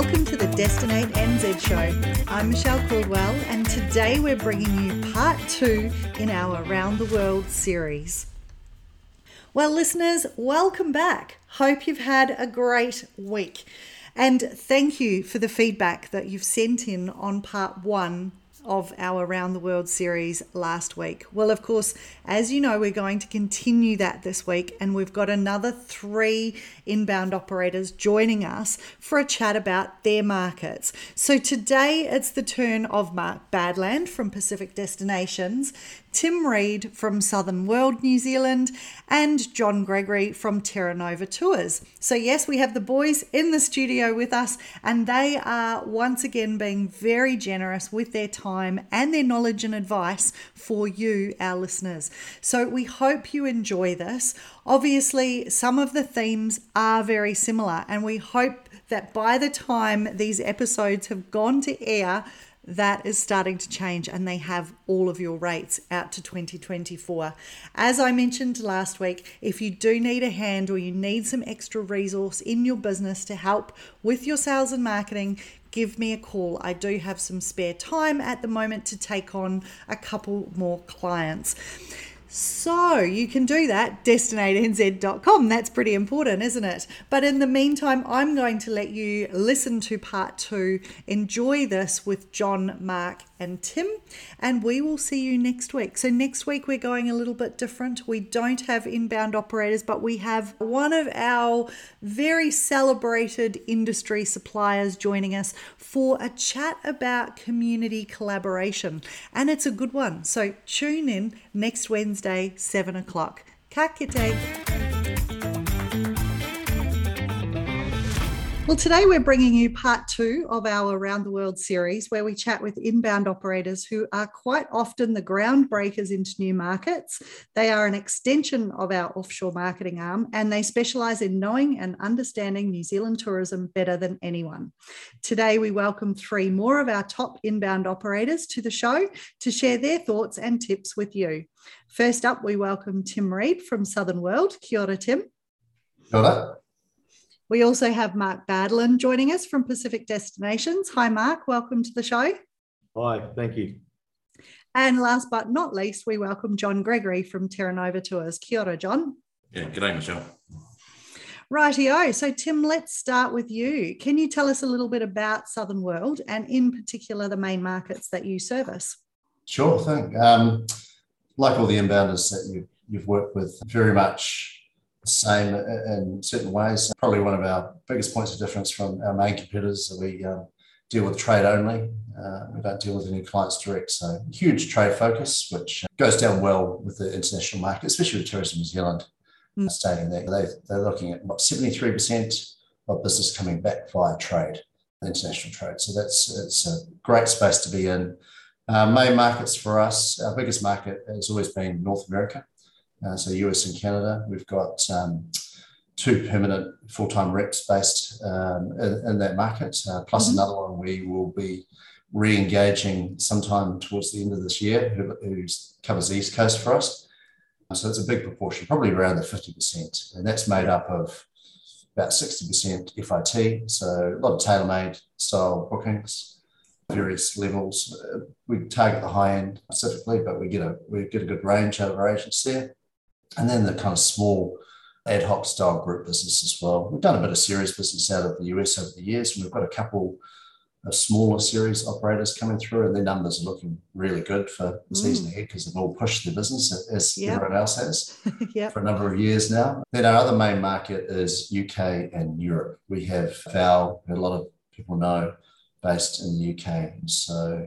Welcome to the Destinate NZ show. I'm Michelle Caldwell, and today we're bringing you part two in our Around the World series. Well, listeners, welcome back. Hope you've had a great week. And thank you for the feedback that you've sent in on part one of our Around the World series last week. Well, of course, as you know, we're going to continue that this week, and we've got another three inbound operators joining us for a chat about their markets. So today it's the turn of Mark Badland from Pacific Destinations Tim Reid from Southern World New Zealand, and John Gregory from Terra Nova Tours. So, yes, we have the boys in the studio with us, and they are once again being very generous with their time and their knowledge and advice for you, our listeners. So, we hope you enjoy this. Obviously, some of the themes are very similar, and we hope that by the time these episodes have gone to air, that is starting to change and they have all of your rates out to 2024. As I mentioned last week, if you do need a hand or you need some extra resource in your business to help with your sales and marketing, give me a call. I do have some spare time at the moment to take on a couple more clients. So you can do that, destinatenz.com. That's pretty important, isn't it? But in the meantime, I'm going to let you listen to part two. Enjoy this with John, Mark, and Tim, and we will see you next week. So, next week we're going a little bit different. We don't have inbound operators, but we have one of our very celebrated industry suppliers joining us for a chat about community collaboration, and it's a good one. So, tune in next Wednesday, 7 o'clock. Ka. Well, today we're bringing you part two of our Around the World series, where we chat with inbound operators who are quite often the groundbreakers into new markets. They are an extension of our offshore marketing arm, and they specialise in knowing and understanding New Zealand tourism better than anyone. Today, we welcome three more of our top inbound operators to the show to share their thoughts and tips with you. First up, we welcome Tim Reed from Southern World. Kia ora, Tim. Kia ora. We also have Mark Badland joining us from Pacific Destinations. Hi, Mark. Welcome to the show. Hi, thank you. And last but not least, we welcome John Gregory from Terra Nova Tours. Kia ora, John. Yeah, good day, Michelle. Rightio. So, Tim, let's start with you. Can you tell us a little bit about Southern World and, in particular, the main markets that you service? Sure thing. Um, like all the inbounders that you, you've worked with, very much same in certain ways. Probably one of our biggest points of difference from our main competitors that we um, deal with trade only. Uh, we don't deal with any clients direct. So huge trade focus, which goes down well with the international market, especially with Tourism in New Zealand, mm. stating that they, they're looking at what 73% of business coming back via trade, international trade. So that's it's a great space to be in. Uh, main markets for us, our biggest market has always been North America uh, so US and Canada. We've got um, two permanent full-time reps based um, in, in, that market, uh, plus mm-hmm. another one we will be re-engaging sometime towards the end of this year, who, who covers the East Coast for us. So it's a big proportion, probably around the 50%. And that's made up of about 60% FIT, so a lot of tailor-made style bookings, various levels. Uh, we target the high end specifically, but we get a we get a good range out of our agents there and then the kind of small ad hoc style group business as well. We've done a bit of series business out of the US over the years, and we've got a couple of smaller series operators coming through, and their numbers are looking really good for the season mm. ahead because they've all pushed their business as yep. everyone else has yep. for a number of years now. Then our other main market is UK and Europe. We have Val, who a lot of people know, based in the UK. So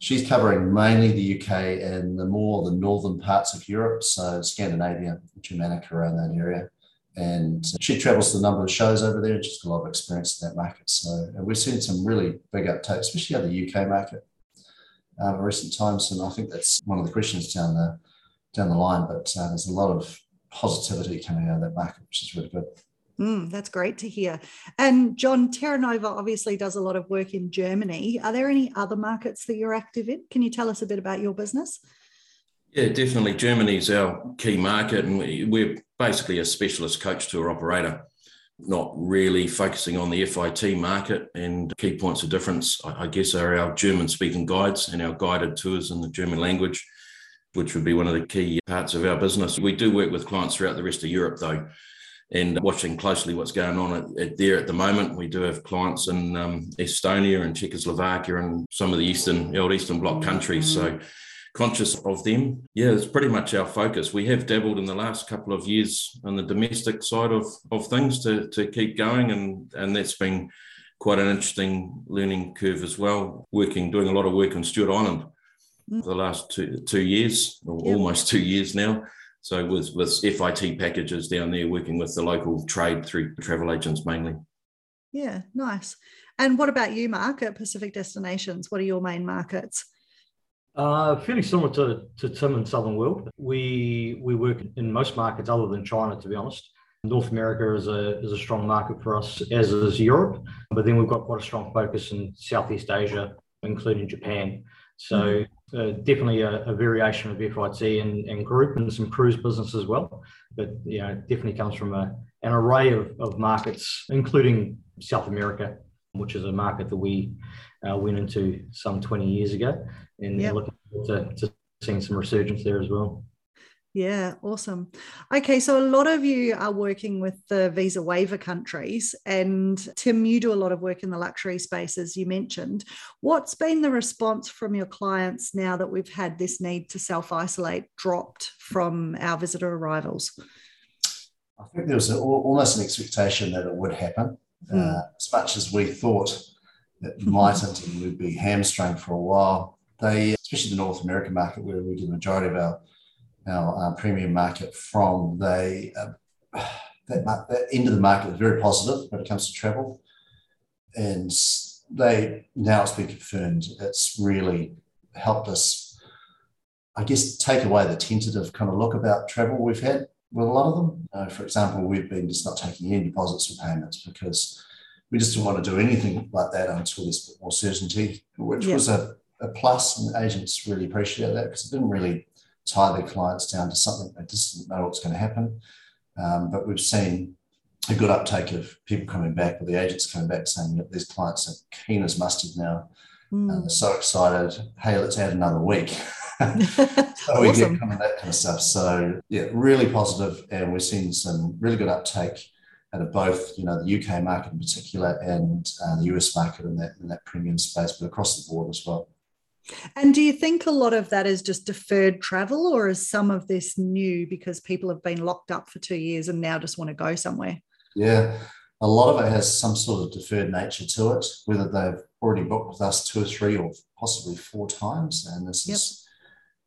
she's covering mainly the UK and the more the northern parts of Europe, so Scandinavia, Germanic around that area. And she travels to a number of shows over there. She's got a lot of experience in that market. So we've seen some really big uptake, especially out the UK market um, in recent times. And I think that's one of the questions down the down the line. But uh, there's a lot of positivity coming out of that market, which is really good. Mm, that's great to hear. And John, Terra Nova obviously does a lot of work in Germany. Are there any other markets that you're active in? Can you tell us a bit about your business? Yeah, definitely. Germany is our key market, and we, are basically a specialist coach tour operator. not really focusing on the FIT market. And key points of difference, I guess, are our German speaking guides and our guided tours in the German language, which would be one of the key parts of our business. We do work with clients throughout the rest of Europe, though. And watching closely what's going on at, at there at the moment, we do have clients in um, Estonia and Czechoslovakia and some of the eastern, old Eastern Bloc countries. So conscious of them. Yeah, it's pretty much our focus. We have dabbled in the last couple of years on the domestic side of, of things to, to keep going, and, and that's been quite an interesting learning curve as well. Working, doing a lot of work on Stewart Island mm. for the last two, two years, or yep. almost two years now. So with, with FIT packages down there, working with the local trade through travel agents mainly. Yeah, nice. And what about you, Mark, at Pacific Destinations? What are your main markets? Uh, fairly similar to, to Tim and Southern World. We we work in most markets other than China, to be honest. North America is a is a strong market for us, as is Europe. But then we've got quite a strong focus in Southeast Asia, including Japan. So hmm. Uh, definitely a, a, variation of FIT and, and group and some cruise business as well. But yeah, it definitely comes from a, an array of, of markets, including South America, which is a market that we uh, went into some 20 years ago and yep. looking forward to, to seeing some resurgence there as well. Yeah, awesome. Okay, so a lot of you are working with the visa waiver countries, and Tim, you do a lot of work in the luxury space, as you mentioned. What's been the response from your clients now that we've had this need to self isolate dropped from our visitor arrivals? I think there was a, almost an expectation that it would happen. Mm. Uh, as much as we thought it mightn't and we'd be hamstrung for a while, they, especially the North American market, where we get the majority of our our uh, premium market from, they uh, that, that end of the market is very positive when it comes to travel, and they now it's been confirmed. It's really helped us, I guess, take away the tentative kind of look about travel we've had with a lot of them. Uh, for example, we've been just not taking any deposits or payments because we just didn't want to do anything like that until there's more certainty, which was a a plus, and agents really appreciate that because it didn't really tie their clients down to something they just didn't know what's going to happen. Um, but we've seen a good uptake of people coming back, or the agents coming back saying that these clients are keen as mustard now. Mm. And they're so excited. Hey, let's add another week. so we awesome. get kind of that kind of stuff. So yeah, really positive, and we're seeing some really good uptake out of both, you know, the UK market in particular and uh, the US market in that in that premium space, but across the board as well. And do you think a lot of that is just deferred travel, or is some of this new because people have been locked up for two years and now just want to go somewhere? Yeah, a lot of it has some sort of deferred nature to it, whether they've already booked with us two or three or possibly four times. And this yep. is,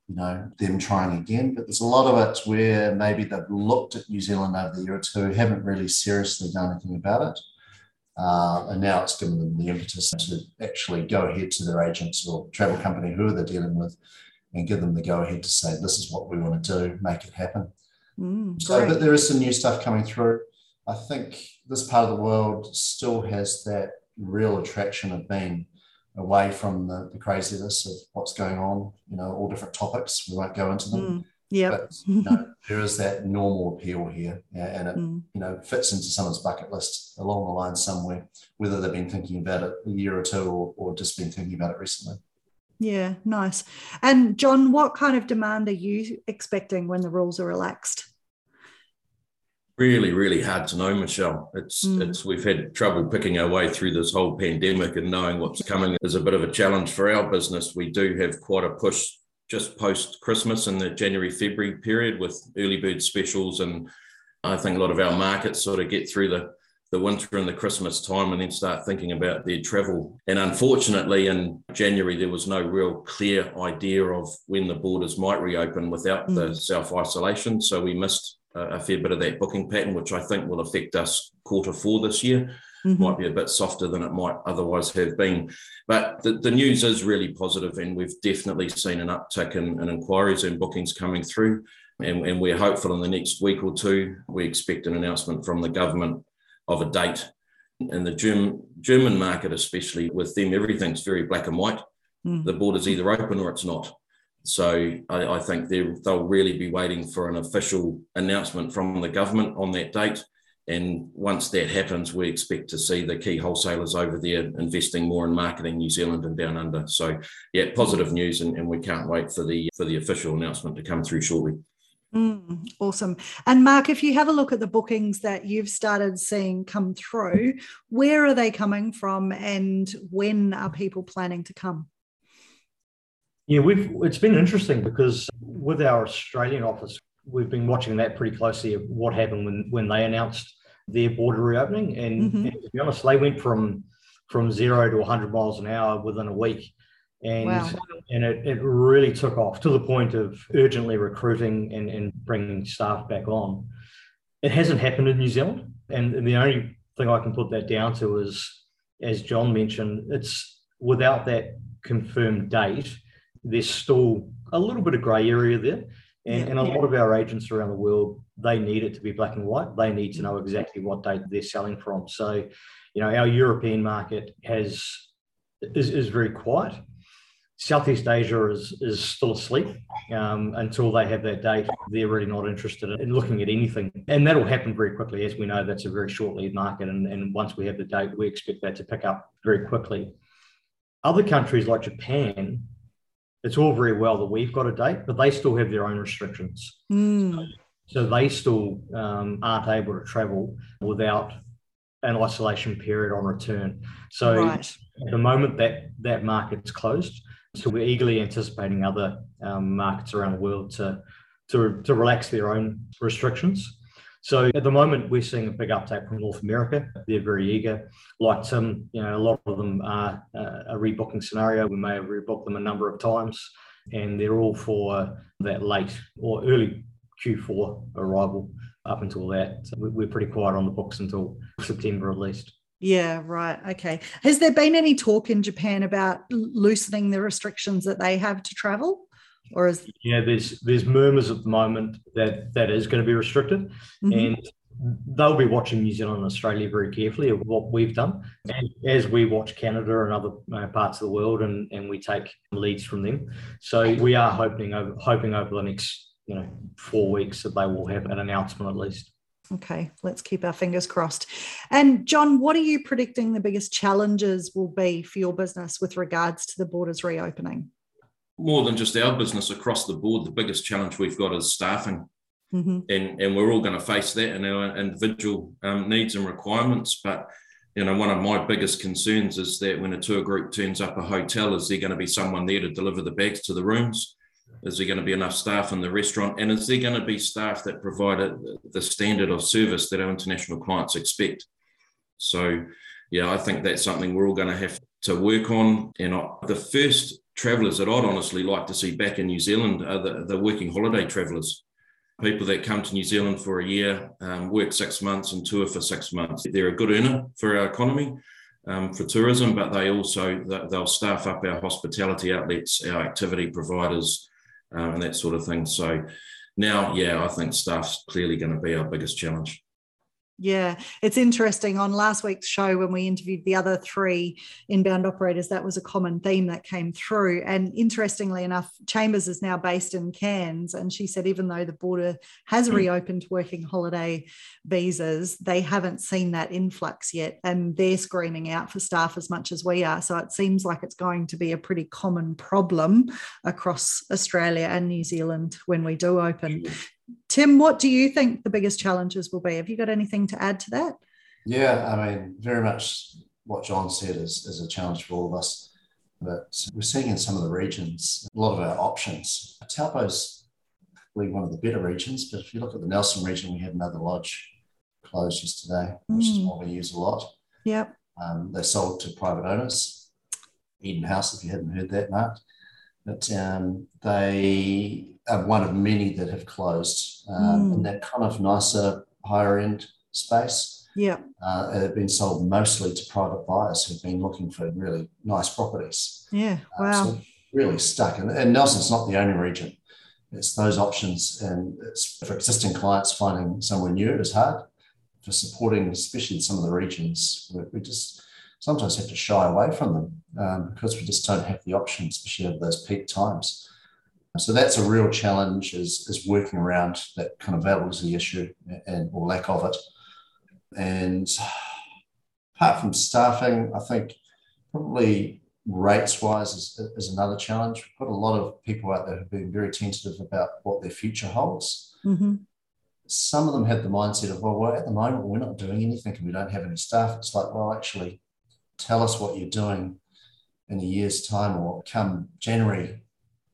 you know, them trying again. But there's a lot of it where maybe they've looked at New Zealand over the year or two, haven't really seriously done anything about it. Uh, and now it's given them the impetus to actually go ahead to their agents or travel company, who they're dealing with, and give them the go ahead to say, this is what we want to do, make it happen. Mm, so that there is some new stuff coming through. I think this part of the world still has that real attraction of being away from the, the craziness of what's going on, you know, all different topics. We won't go into them. Mm. Yeah. But you there is that normal appeal here, and it mm. you know fits into someone's bucket list along the line somewhere, whether they've been thinking about it a year or two or, or just been thinking about it recently. Yeah, nice. And John, what kind of demand are you expecting when the rules are relaxed? Really, really hard to know, Michelle. It's mm. it's we've had trouble picking our way through this whole pandemic and knowing what's coming is a bit of a challenge for our business. We do have quite a push just post Christmas in the January February period with early bird specials, and I think a lot of our markets sort of get through the the winter and the Christmas time and then start thinking about their travel. And unfortunately, in January, there was no real clear idea of when the borders might reopen without mm. the self isolation. So we missed a fair bit of that booking pattern, which I think will affect us quarter four this year mm-hmm. might be a bit softer than it might otherwise have been. But the, the news is really positive, and we've definitely seen an uptick in, in inquiries and bookings coming through. And, and we're hopeful in the next week or two, we expect an announcement from the government of a date. In the German, German market, especially with them, everything's very black and white. Mm. The border's either open or it's not. So I, I think they'll really be waiting for an official announcement from the government on that date And once that happens, we expect to see the key wholesalers over there investing more in marketing New Zealand and down under. So, yeah, positive news, and, and we can't wait for the for the official announcement to come through shortly. Mm, awesome. And Mark, if you have a look at the bookings that you've started seeing come through, where are they coming from and when are people planning to come? Yeah, we've it's been interesting because with our Australian office, we've been watching that pretty closely of what happened when when they announced their border reopening. And, mm-hmm. and to be honest, they went from from zero to 100 miles an hour within a week and wow. and it, it really took off to the point of urgently recruiting and, and bringing staff back on. It hasn't happened in New Zealand, and, and the only thing I can put that down to is, as John mentioned, it's without that confirmed date. There's still a little bit of grey area there, and, yeah, and a lot of our agents around the world they need it to be black and white. They need to know exactly what date they're selling from. So, you know, our European market has is, is very quiet Southeast Asia is, is still asleep um, until they have that date. They're really not interested in looking at anything. And that'll happen very quickly. As we know, that's a very short lead market. And, and once we have the date, we expect that to pick up very quickly. Other countries like Japan, it's all very well that we've got a date, but they still have their own restrictions. Mm. So, so, they still um, aren't able to travel without an isolation period on return. So right. at the moment that that market's closed, so we're eagerly anticipating other um, markets around the world to, to, to relax their own restrictions. So at the moment, we're seeing a big uptake from North America. They're very eager. Like Tim, you know, a lot of them are uh, a rebooking scenario. We may have rebooked them a number of times, and they're all for that late or early Q4 arrival. Up until that, we're pretty quiet on the books until September at least. Yeah, right. Okay. Has there been any talk in Japan about loosening the restrictions that they have to travel? Or is yeah, there's there's murmurs at the moment that that is going to be restricted, mm-hmm. and they'll be watching New Zealand and Australia very carefully of what we've done, and as we watch Canada and other parts of the world, and and we take leads from them. So we are hoping over hoping over the next you know four weeks that they will have an announcement at least. Okay, let's keep our fingers crossed. And John, what are you predicting the biggest challenges will be for your business with regards to the borders reopening? More than just our business across the board, the biggest challenge we've got is staffing. Mm-hmm. And, and we're all going to face that in our individual um, needs and requirements. But you know, one of my biggest concerns is that when a tour group turns up a hotel, is there going to be someone there to deliver the bags to the rooms? Is there going to be enough staff in the restaurant? And is there going to be staff that provide a, the standard of service that our international clients expect? So, yeah, I think that's something we're all going to have to work on. And I, the first travellers that I'd honestly like to see back in New Zealand are the, the working holiday travellers. People that come to New Zealand for a year, um, work six months, and tour for six months. They're a good earner for our economy. Um, for tourism, but they also they'll staff up our hospitality outlets, our activity providers, um, and that sort of thing. So now, yeah, I think staff's clearly going to be our biggest challenge. Yeah, it's interesting. On last week's show, when we interviewed the other three inbound operators, that was a common theme that came through. And interestingly enough, Chambers is now based in Cairns. And she said, even though the border has hmm. reopened working holiday visas, they haven't seen that influx yet. And they're screaming out for staff as much as we are. So it seems like it's going to be a pretty common problem across Australia and New Zealand when we do open. Tim, what do you think the biggest challenges will be? Have you got anything to add to that? Yeah, I mean, very much what John said is, is a challenge for all of us. But we're seeing in some of the regions a lot of our options. Taupo's probably one of the better regions, but if you look at the Nelson region, we had another lodge closed yesterday, which mm. is one we use a lot. Yep. Um, they sold to private owners. Eden House, if you hadn't heard that, Mark. But um, they are one of many that have closed um, mm. in that kind of nicer, higher end space. Yeah. Uh, they've been sold mostly to private buyers who've been looking for really nice properties. Yeah. Wow. Uh, so really stuck. And, and Nelson's not the only region. It's those options. And it's for existing clients, finding somewhere new is hard. For supporting, especially in some of the regions, we, we just sometimes have to shy away from them um, because we just don't have the options, especially at those peak times. So that's a real challenge is, is working around that kind of availability issue and or lack of it. And apart from staffing, I think probably rates wise is, is another challenge. We've got a lot of people out there who've been very tentative about what their future holds. Mm-hmm. Some of them have the mindset of, well, well, at the moment, we're not doing anything and we don't have any staff. It's like, well, actually, tell us what you're doing in a year's time or come January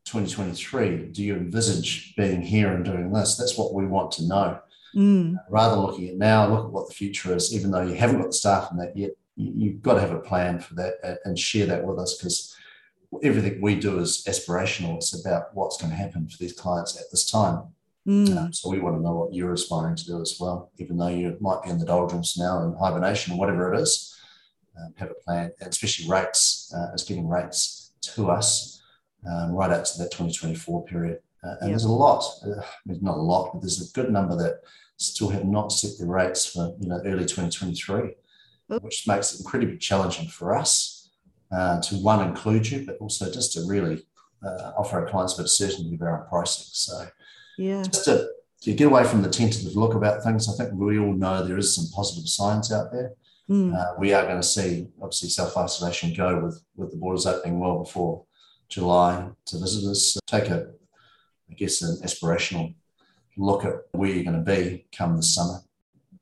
2023. Do you envisage being here and doing this? That's what we want to know. Mm. Rather than looking at now, look at what the future is, even though you haven't got the staff in that yet, you've got to have a plan for that and share that with us because everything we do is aspirational. It's about what's going to happen for these clients at this time. Mm. Um, so we want to know what you're aspiring to do as well, even though you might be in the doldrums now in hibernation or whatever it is. Um, have a plan, and especially rates, uh, is getting rates to us um, right out to that 2024 period. Uh, and yep. there's a lot, uh, not a lot, but there's a good number that still have not set their rates for you know early 2023, which makes it incredibly challenging for us uh, to one include you, but also just to really uh, offer our clients a bit of certainty around pricing. So yeah, just to, to get away from the tentative look about things, I think we all know there is some positive signs out there. Mm. Uh, we are going to see obviously self isolation go with with the borders opening well before July to visitors. So take a I guess, an aspirational look at where you're going to be come this summer.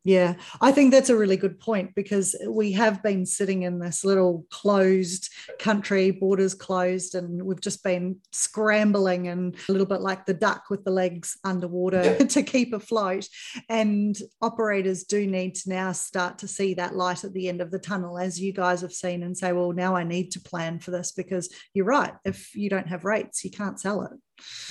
Yeah, I think that's a really good point because we have been sitting in this little closed country, borders closed, and we've just been scrambling and a little bit like the duck with the legs underwater yeah. to keep afloat. And operators do need to now start to see that light at the end of the tunnel, as you guys have seen, and say, well, now I need to plan for this because you're right. If you don't have rates, you can't sell it.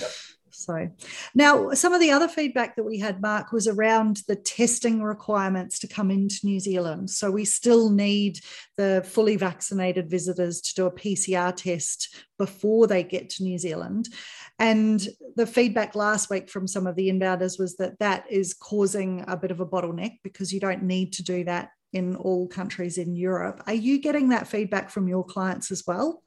Yep. So, now some of the other feedback that we had, Mark, was around the testing requirements to come into New Zealand. So, we still need the fully vaccinated visitors to do a PCR test before they get to New Zealand. And the feedback last week from some of the inbounders was that that is causing a bit of a bottleneck because you don't need to do that in all countries in Europe. Are you getting that feedback from your clients as well?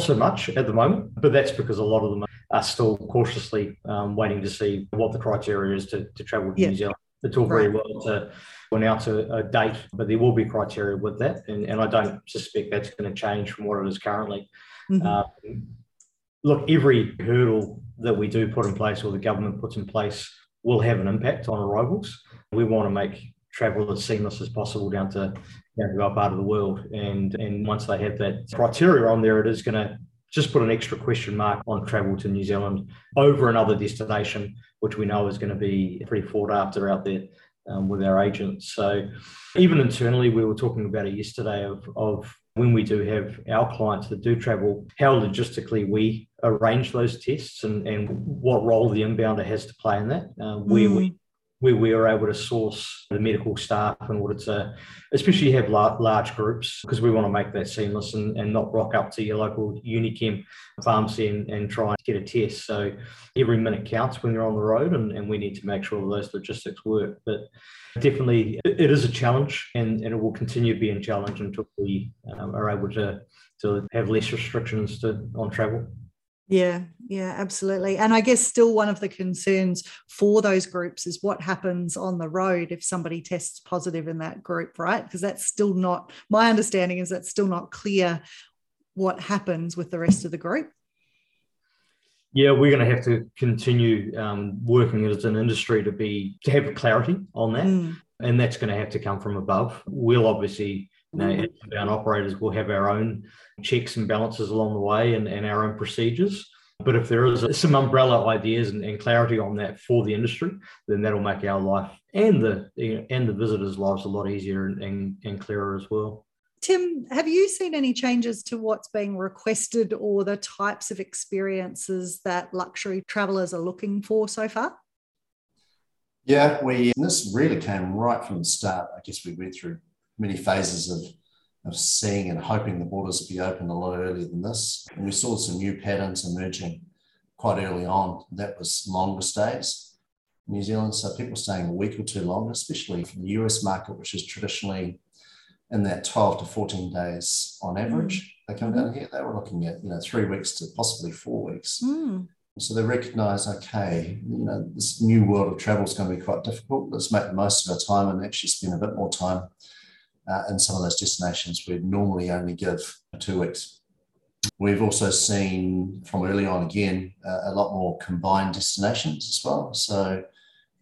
So much at the moment, but that's because a lot of them are still cautiously um, waiting to see what the criteria is to, to travel to yeah. New Zealand. It's all very right. well to announce a, a, date, but there will be criteria with that. And, and I don't suspect that's going to change from what it is currently. Mm-hmm. Um, look, every hurdle that we do put in place or the government puts in place will have an impact on arrivals. We want to make travel as seamless as possible down to down to our part of the world. And and once they have that criteria on there, it is going to just put an extra question mark on travel to New Zealand over another destination, which we know is going to be pretty fought after out there um, with our agents. So even internally, we were talking about it yesterday of, of when we do have our clients that do travel, how logistically we arrange those tests and, and what role the inbounder has to play in that, uh, where mm. we where we are able to source the medical staff in order to, especially have large groups, because we want to make that seamless and, and not rock up to your local Unichem pharmacy and, and try and get a test. So every minute counts when you're on the road, and, and we need to make sure those logistics work. But definitely, it, is a challenge, and, and it will continue to be a challenge until we um, are able to, to have less restrictions to, on travel. Yeah, yeah, absolutely. And I guess still one of the concerns for those groups is what happens on the road if somebody tests positive in that group, right? Because that's still not, my understanding is that's still not clear what happens with the rest of the group. Yeah, we're going to have to continue um, working as an industry to be to have clarity on that, mm. and that's going to have to come from above. We'll obviously you know, inbound operators will have our own checks and balances along the way and, and our own procedures. But if there is some umbrella ideas and, and, clarity on that for the industry, then that'll make our life and the you know, and the visitors' lives a lot easier and, and, and clearer as well. Tim, have you seen any changes to what's being requested or the types of experiences that luxury travelers are looking for so far? Yeah, we this really came right from the start. I guess we went through many phases of, of seeing and hoping the borders would be open a lot earlier than this. And we saw some new patterns emerging quite early on. That was longer stays in New Zealand. So people staying a week or two longer, especially from the US market, which is traditionally in that 12 to 14 days on average. Mm. They come down here, they were looking at, you know, three weeks to possibly four weeks. Mm. So they recognise, okay, you know, this new world of travel is going to be quite difficult. Let's make the most of our time and actually spend a bit more time uh, in some of those destinations we'd normally only give two weeks. We've also seen from early on again uh, a lot more combined destinations as well. So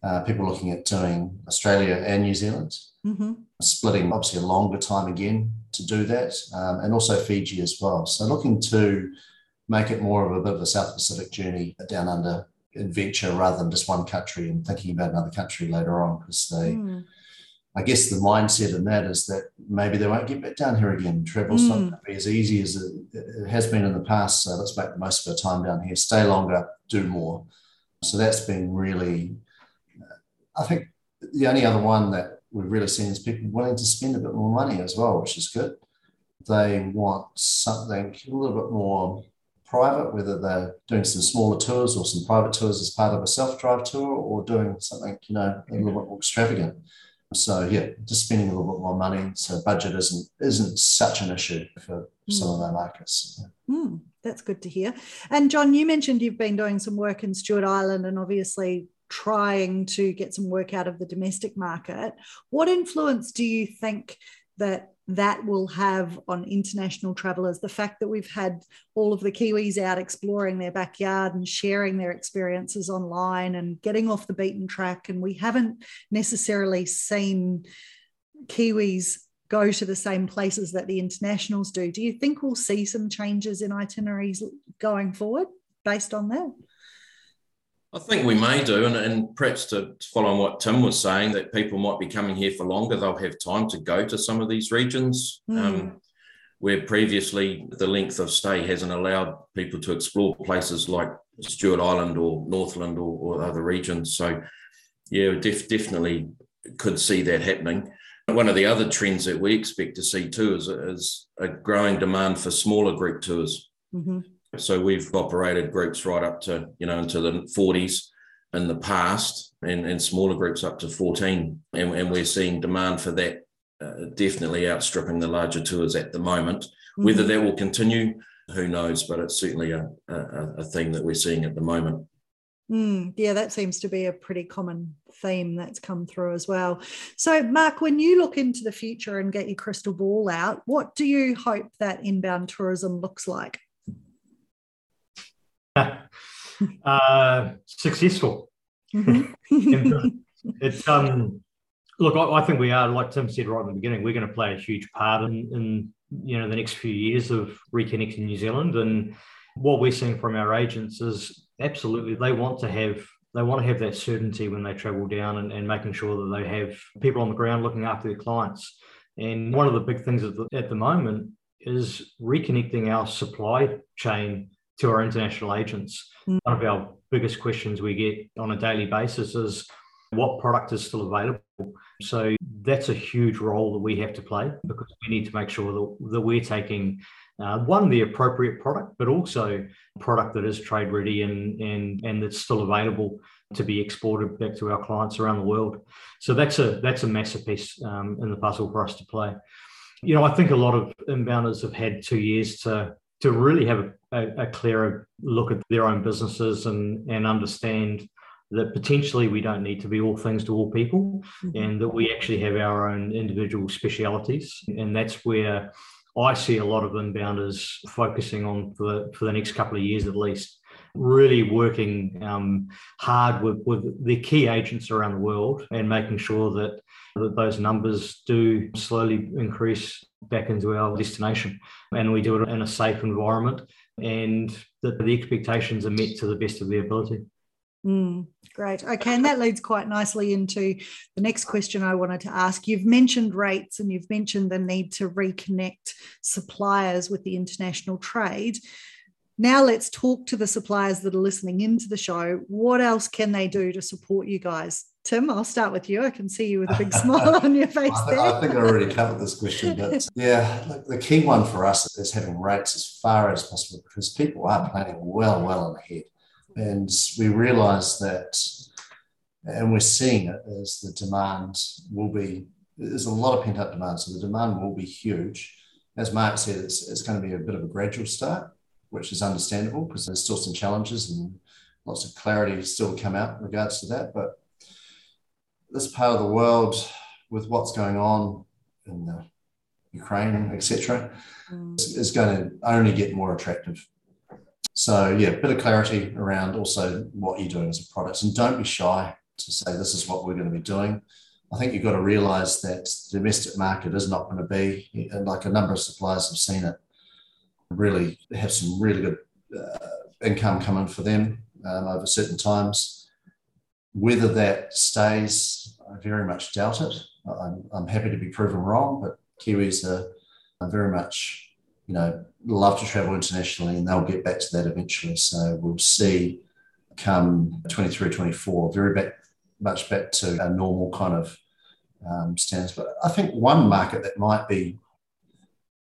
uh, people looking at doing Australia and New Zealand, mm-hmm. splitting obviously a longer time again to do that, um, and also Fiji as well. So looking to make it more of a bit of a South Pacific journey down under adventure rather than just one country and thinking about another country later on because they. Mm. I guess the mindset in that is that maybe they won't get back down here again. Travel's mm. not going to be as easy as it, has been in the past. So let's make the most of our time down here, stay longer, do more. So that's been really, I think the only other one that we've really seen is people willing to spend a bit more money as well, which is good. They want something a little bit more private, whether they're doing some smaller tours or some private tours as part of a self-drive tour or doing something, you know, a little bit more extravagant. So yeah, just spending a little bit more money. So budget isn't isn't such an issue for mm. some of our markets. Mm, that's good to hear. And John, you mentioned you've been doing some work in Stewart Island and obviously trying to get some work out of the domestic market. What influence do you think that that will have on international travelers. The fact that we've had all of the kiwis out exploring their backyard and sharing their experiences online and getting off the beaten track and we haven't necessarily seen kiwis go to the same places that the internationals do. Do you think we'll see some changes in itineraries going forward based on that I think we may do, and, and perhaps to, to, follow on what Tim was saying, that people might be coming here for longer. They'll have time to go to some of these regions, mm. um, where previously the length of stay hasn't allowed people to explore places like Stewart Island or Northland or, or other regions. So, yeah, def, definitely could see that happening. One of the other trends that we expect to see too is, is a growing demand for smaller group tours. Mm-hmm. So we've operated groups right up to, you know, into the 40s in the past and, and smaller groups up to 14. And, and we're seeing demand for that uh, definitely outstripping the larger tours at the moment. Mm-hmm. Whether that will continue, who knows, but it's certainly a, a, a theme that we're seeing at the moment. Mm, yeah, that seems to be a pretty common theme that's come through as well. So, Mark, when you look into the future and get your crystal ball out, what do you hope that inbound tourism looks like? uh, successful. Mm-hmm. it's um, look, I, I, think we are, like Tim said right in the beginning, we're going to play a huge part in, in you know the next few years of reconnecting New Zealand. And what we're seeing from our agents is absolutely they want to have they want to have that certainty when they travel down and, and making sure that they have people on the ground looking after their clients. And one of the big things at the, at the moment is reconnecting our supply chain to our international agents. Mm. One of our biggest questions we get on a daily basis is what product is still available. So that's a huge role that we have to play because we need to make sure that, that we're taking uh, one the appropriate product, but also product that is trade ready and and and that's still available to be exported back to our clients around the world. So that's a that's a massive piece um, in the puzzle for us to play. You know, I think a lot of inbounders have had two years to to really have a, a, clearer look at their own businesses and, and understand that potentially we don't need to be all things to all people mm-hmm. and that we actually have our own individual specialities. And that's where I see a lot of inbounders focusing on for the, for the next couple of years at least, really working um, hard with, with the key agents around the world and making sure that, that those numbers do slowly increase back into our destination. And we do it in a safe environment and that the expectations are met to the best of their ability. Mm, great. Okay. And that leads quite nicely into the next question I wanted to ask. You've mentioned rates and you've mentioned the need to reconnect suppliers with the international trade. Now let's talk to the suppliers that are listening into the show. What else can they do to support you guys? Tim, I'll start with you. I can see you with a big smile on your face I there. I think I already covered this question, but yeah, the key one for us is having rates as far as possible because people are planning well, well ahead. And we realise that, and we're seeing it, as the demand will be, there's a lot of pent up demand. So the demand will be huge. As Mark said, it's, it's going to be a bit of a gradual start, which is understandable because there's still some challenges and lots of clarity still to come out in regards to that. But this part of the world, with what's going on in the Ukraine, etc., mm. is, is going to only get more attractive. So yeah, a bit of clarity around also what you're doing as a product, and don't be shy to say this is what we're going to be doing. I think you've got to realise that the domestic market is not going to be, like a number of suppliers have seen it, really have some really good uh, income coming for them um, over certain times. Whether that stays, I very much doubt it. I'm, I'm happy to be proven wrong, but Kiwis are, are very much you know, love to travel internationally and they'll get back to that eventually. So we'll see come 23, 24, very back, much back to a normal kind of um, standards. But I think one market that might be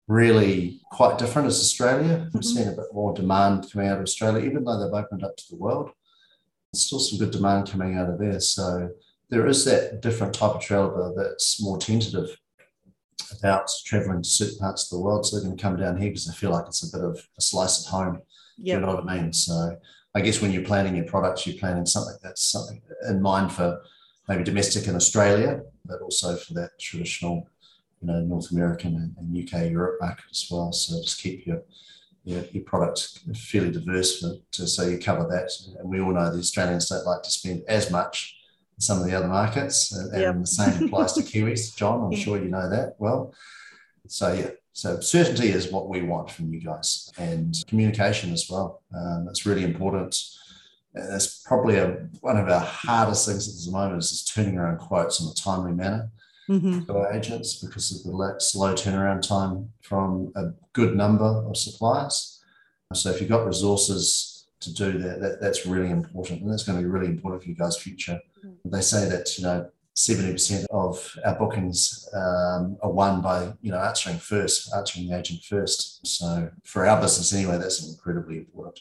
really quite different is Australia. We're mm-hmm. seeing a bit more demand coming out of Australia, even though they've opened up to the world. Still some good demand coming out of there. So there is that different type of traveller that's more tentative about traveling to certain parts of the world. So they're going to come down here because they feel like it's a bit of a slice at home. Yep. You know what I mean? So I guess when you're planning your products, you're planning something that's something in mind for maybe domestic in Australia, but also for that traditional, you know, North American and UK, Europe market as well. So just keep your your, your product fairly diverse for, to so you cover that. And we all know the Australians don't like to spend as much as some of the other markets, and, yep. and the same applies to Kiwis. John, I'm yeah. sure you know that well. So yeah, so certainty is what we want from you guys, and communication as well. Um, it's really important. And it's probably a, one of our hardest things at the moment is just turning around quotes in a timely manner mm-hmm. to our agents because of the slow turnaround time from a good number of suppliers. So if you've got resources to do that, that that's really important, and that's going to be really important for you guys' future they say that, you know, 70% of our bookings um, are won by, you know, answering first, answering the agent first. So for our business anyway, that's incredibly important.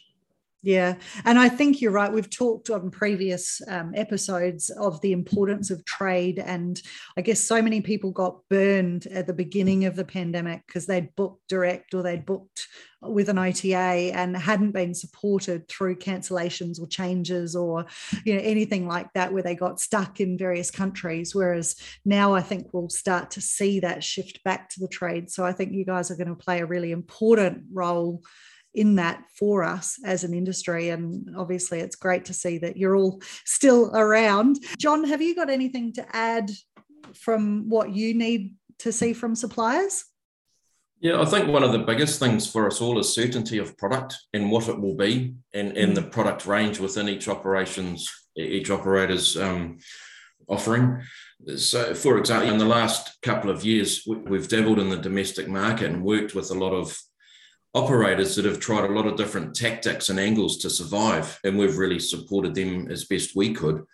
Yeah. And I think you're right. We've talked on previous um, episodes of the importance of trade. And I guess so many people got burned at the beginning of the pandemic because they'd booked direct or they'd booked with an OTA and hadn't been supported through cancellations or changes or you know anything like that where they got stuck in various countries whereas now I think we'll start to see that shift back to the trade so I think you guys are going to play a really important role in that for us as an industry. And obviously, it's great to see that you're all still around. John, have you got anything to add from what you need to see from suppliers? Yeah, I think one of the biggest things for us all is certainty of product and what it will be and, and the product range within each operations, each operator's um, offering. So, for example, in the last couple of years, we've dabbled in the domestic market and worked with a lot of operators that have tried a lot of different tactics and angles to survive, and we've really supported them as best we could.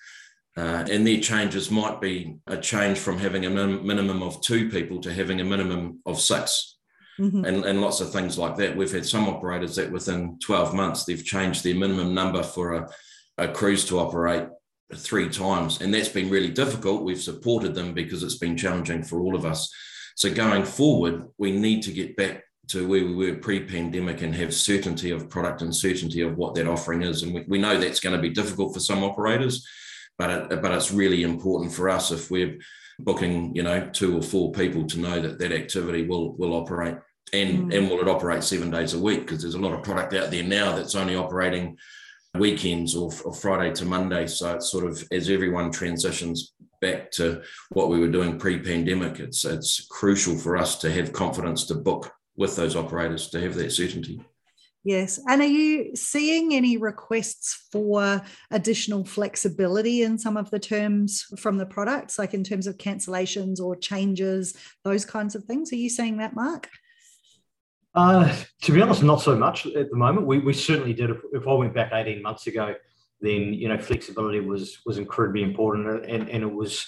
Uh, and their changes might be a change from having a min- minimum of two people to having a minimum of 6 mm-hmm. and, and lots of things like that. We've had some operators that within 12 months they've changed their minimum number for a, a cruise to operate three times, and that's been really difficult. We've supported them because it's been challenging for all of us. So going forward, we need to get back to where we were pre-pandemic and have certainty of product and certainty of what that offering is. And we, we know that's going to be difficult for some operators, but it, but it's really important for us if we're booking, you know, two or four people to know that that activity will will operate and mm. and will it operate seven days a week because there's a lot of product out there now that's only operating weekends or, or Friday to Monday. So it's sort of as everyone transitions back to what we were doing pre-pandemic, it's it's crucial for us to have confidence to book with those operators to have that certainty. Yes. And are you seeing any requests for additional flexibility in some of the terms from the products, like in terms of cancellations or changes, those kinds of things? Are you seeing that, Mark? Uh, to be honest, not so much at the moment. We, we certainly did. If, if I went back 18 months ago, then you know flexibility was was incredibly important, and, and it was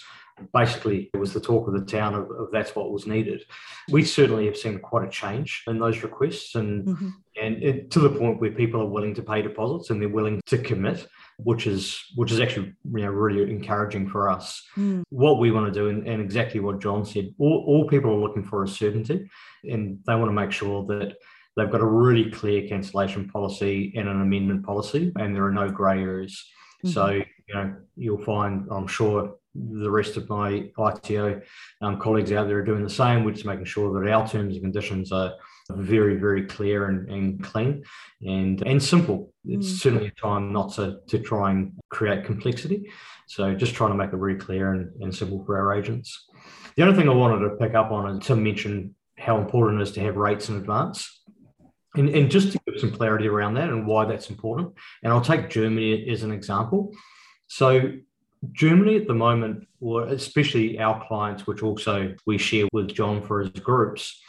basically it was the talk of the town of, of, that's what was needed. We certainly have seen quite a change in those requests, and mm-hmm. and it, to the point where people are willing to pay deposits and they're willing to commit, which is which is actually you know really encouraging for us. Mm. What we want to do, and, and exactly what John said, all, all people are looking for is certainty, and they want to make sure that they've got a really clear cancellation policy and an amendment policy, and there are no grey areas. Mm-hmm. So, you know, you'll find, I'm sure, the rest of my ITO um, colleagues out there are doing the same. We're just making sure that our terms and conditions are very, very clear and, and clean and, and simple. It's mm. certainly a time not to, to try and create complexity. So just trying to make it very clear and, and simple for our agents. The other thing I wanted to pick up on and to mention how important it is to have rates in advance. And, and just to give some clarity around that and why that's important. And I'll take Germany as an example. So Germany at the moment, or especially our clients, which also we share with John for his groups,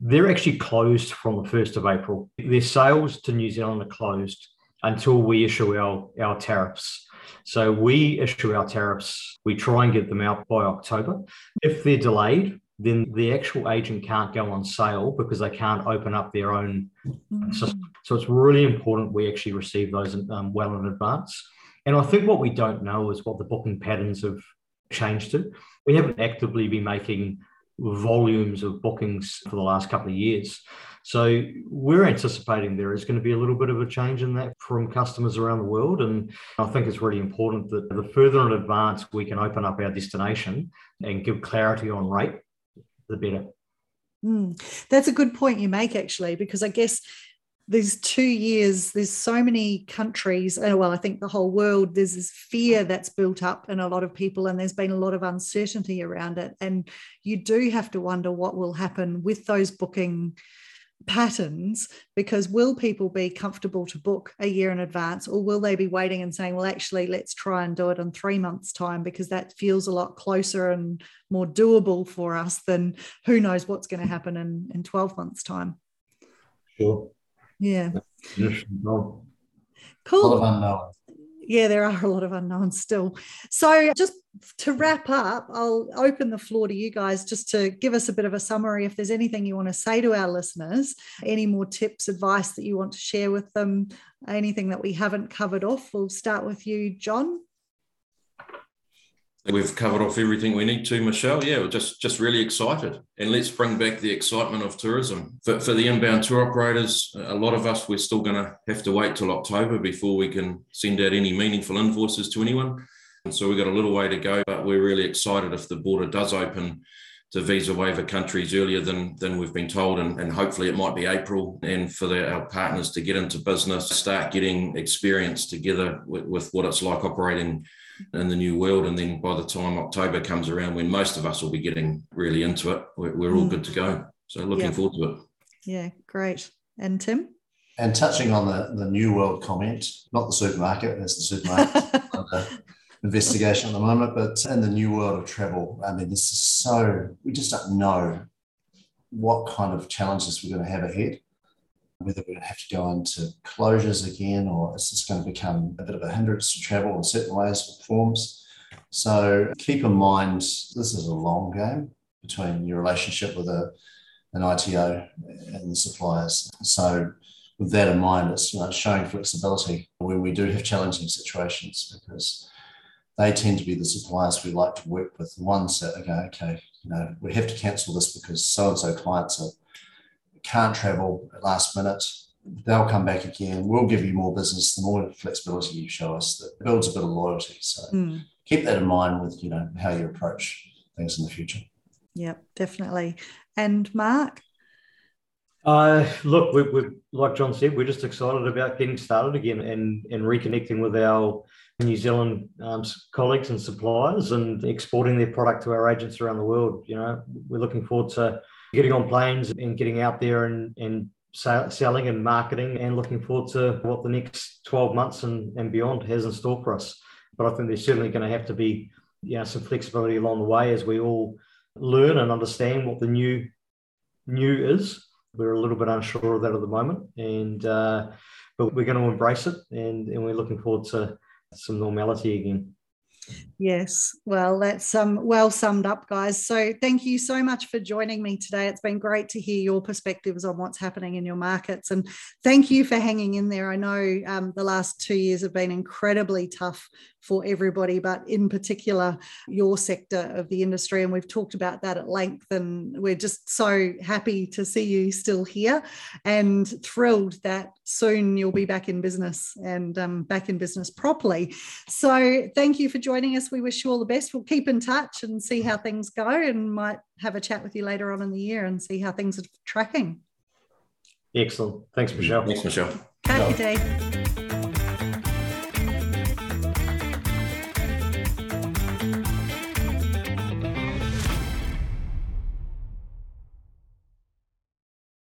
they're actually closed from the 1st of April. Their sales to New Zealand are closed until we issue our, our tariffs. So we issue our tariffs, we try and get them out by October. If they're delayed, then the actual agent can't go on sale because they can't open up their own mm-hmm. system. So it's really important we actually receive those um, well in advance. And I think what we don't know is what the booking patterns have changed to. We haven't actively been making volumes of bookings for the last couple of years. So we're anticipating there is going to be a little bit of a change in that from customers around the world. And I think it's really important that the further in advance we can open up our destination and give clarity on rate, the better. Mm, that's a good point you make, actually, because I guess these two years, there's so many countries, and well, I think the whole world, there's this fear that's built up in a lot of people, and there's been a lot of uncertainty around it. And you do have to wonder what will happen with those booking patterns because will people be comfortable to book a year in advance or will they be waiting and saying well actually let's try and do it in three months time because that feels a lot closer and more doable for us than who knows what's going to happen in in 12 months time sure yeah. Cool. A lot of unknowns. Yeah, there are a lot of unknowns still. So, just to wrap up, I'll open the floor to you guys just to give us a bit of a summary. If there's anything you want to say to our listeners, any more tips, advice that you want to share with them, anything that we haven't covered off, we'll start with you, John. We've covered off everything we need to, Michelle. Yeah, we're just just really excited, and let's bring back the excitement of tourism for, for the inbound tour operators. A lot of us we're still going to have to wait till October before we can send out any meaningful invoices to anyone. And so we've got a little way to go, but we're really excited if the border does open to visa waiver countries earlier than than we've been told, and, and hopefully it might be April, and for the, our partners to get into business, start getting experience together with, with what it's like operating in the new world. And then by the time October comes around, when most of us will be getting really into it, we're, we're all mm. good to go. So looking yeah. forward to it. Yeah, great. And Tim? And touching on the, the new world comment, not the supermarket, as the supermarket under investigation at the moment, but in the new world of travel, I mean, this is so, we just don't know what kind of challenges we're going to have ahead whether we're going to have to go into closures again or is this going to become a bit of a hindrance to travel in certain ways or forms. So keep in mind, this is a long game between your relationship with a, an ITO and the suppliers. So with that in mind, it's you know, showing flexibility when we do have challenging situations because they tend to be the suppliers we like to work with. That go, okay, you know, we have to cancel this because so and so clients are can't travel at last minute, they'll come back again. We'll give you more business. The more flexibility you show us, that builds a bit of loyalty. So mm. keep that in mind with you know how you approach things in the future. Yeah, definitely. And Mark. Uh, look, we, we, like John said, we're just excited about getting started again and, and reconnecting with our New Zealand um, colleagues and suppliers and exporting their product to our agents around the world. You know, we're looking forward to getting on planes and getting out there and, and selling and marketing and looking forward to what the next 12 months and, and beyond has in store for us. But I think there's certainly going to have to be you know, some flexibility along the way as we all learn and understand what the new new is. We're a little bit unsure of that at the moment, and uh, but we're going to embrace it, and, and we're looking forward to some normality again. Yes, well, that's um, well summed up, guys. So, thank you so much for joining me today. It's been great to hear your perspectives on what's happening in your markets, and thank you for hanging in there. I know um, the last two years have been incredibly tough for everybody, but in particular, your sector of the industry. And we've talked about that at length. And we're just so happy to see you still here and thrilled that soon you'll be back in business and um, back in business properly. So thank you for joining us. We wish you all the best. We'll keep in touch and see how things go and might have a chat with you later on in the year and see how things are tracking. Excellent. Thanks, Michelle. Thanks, Michelle. Cut your day.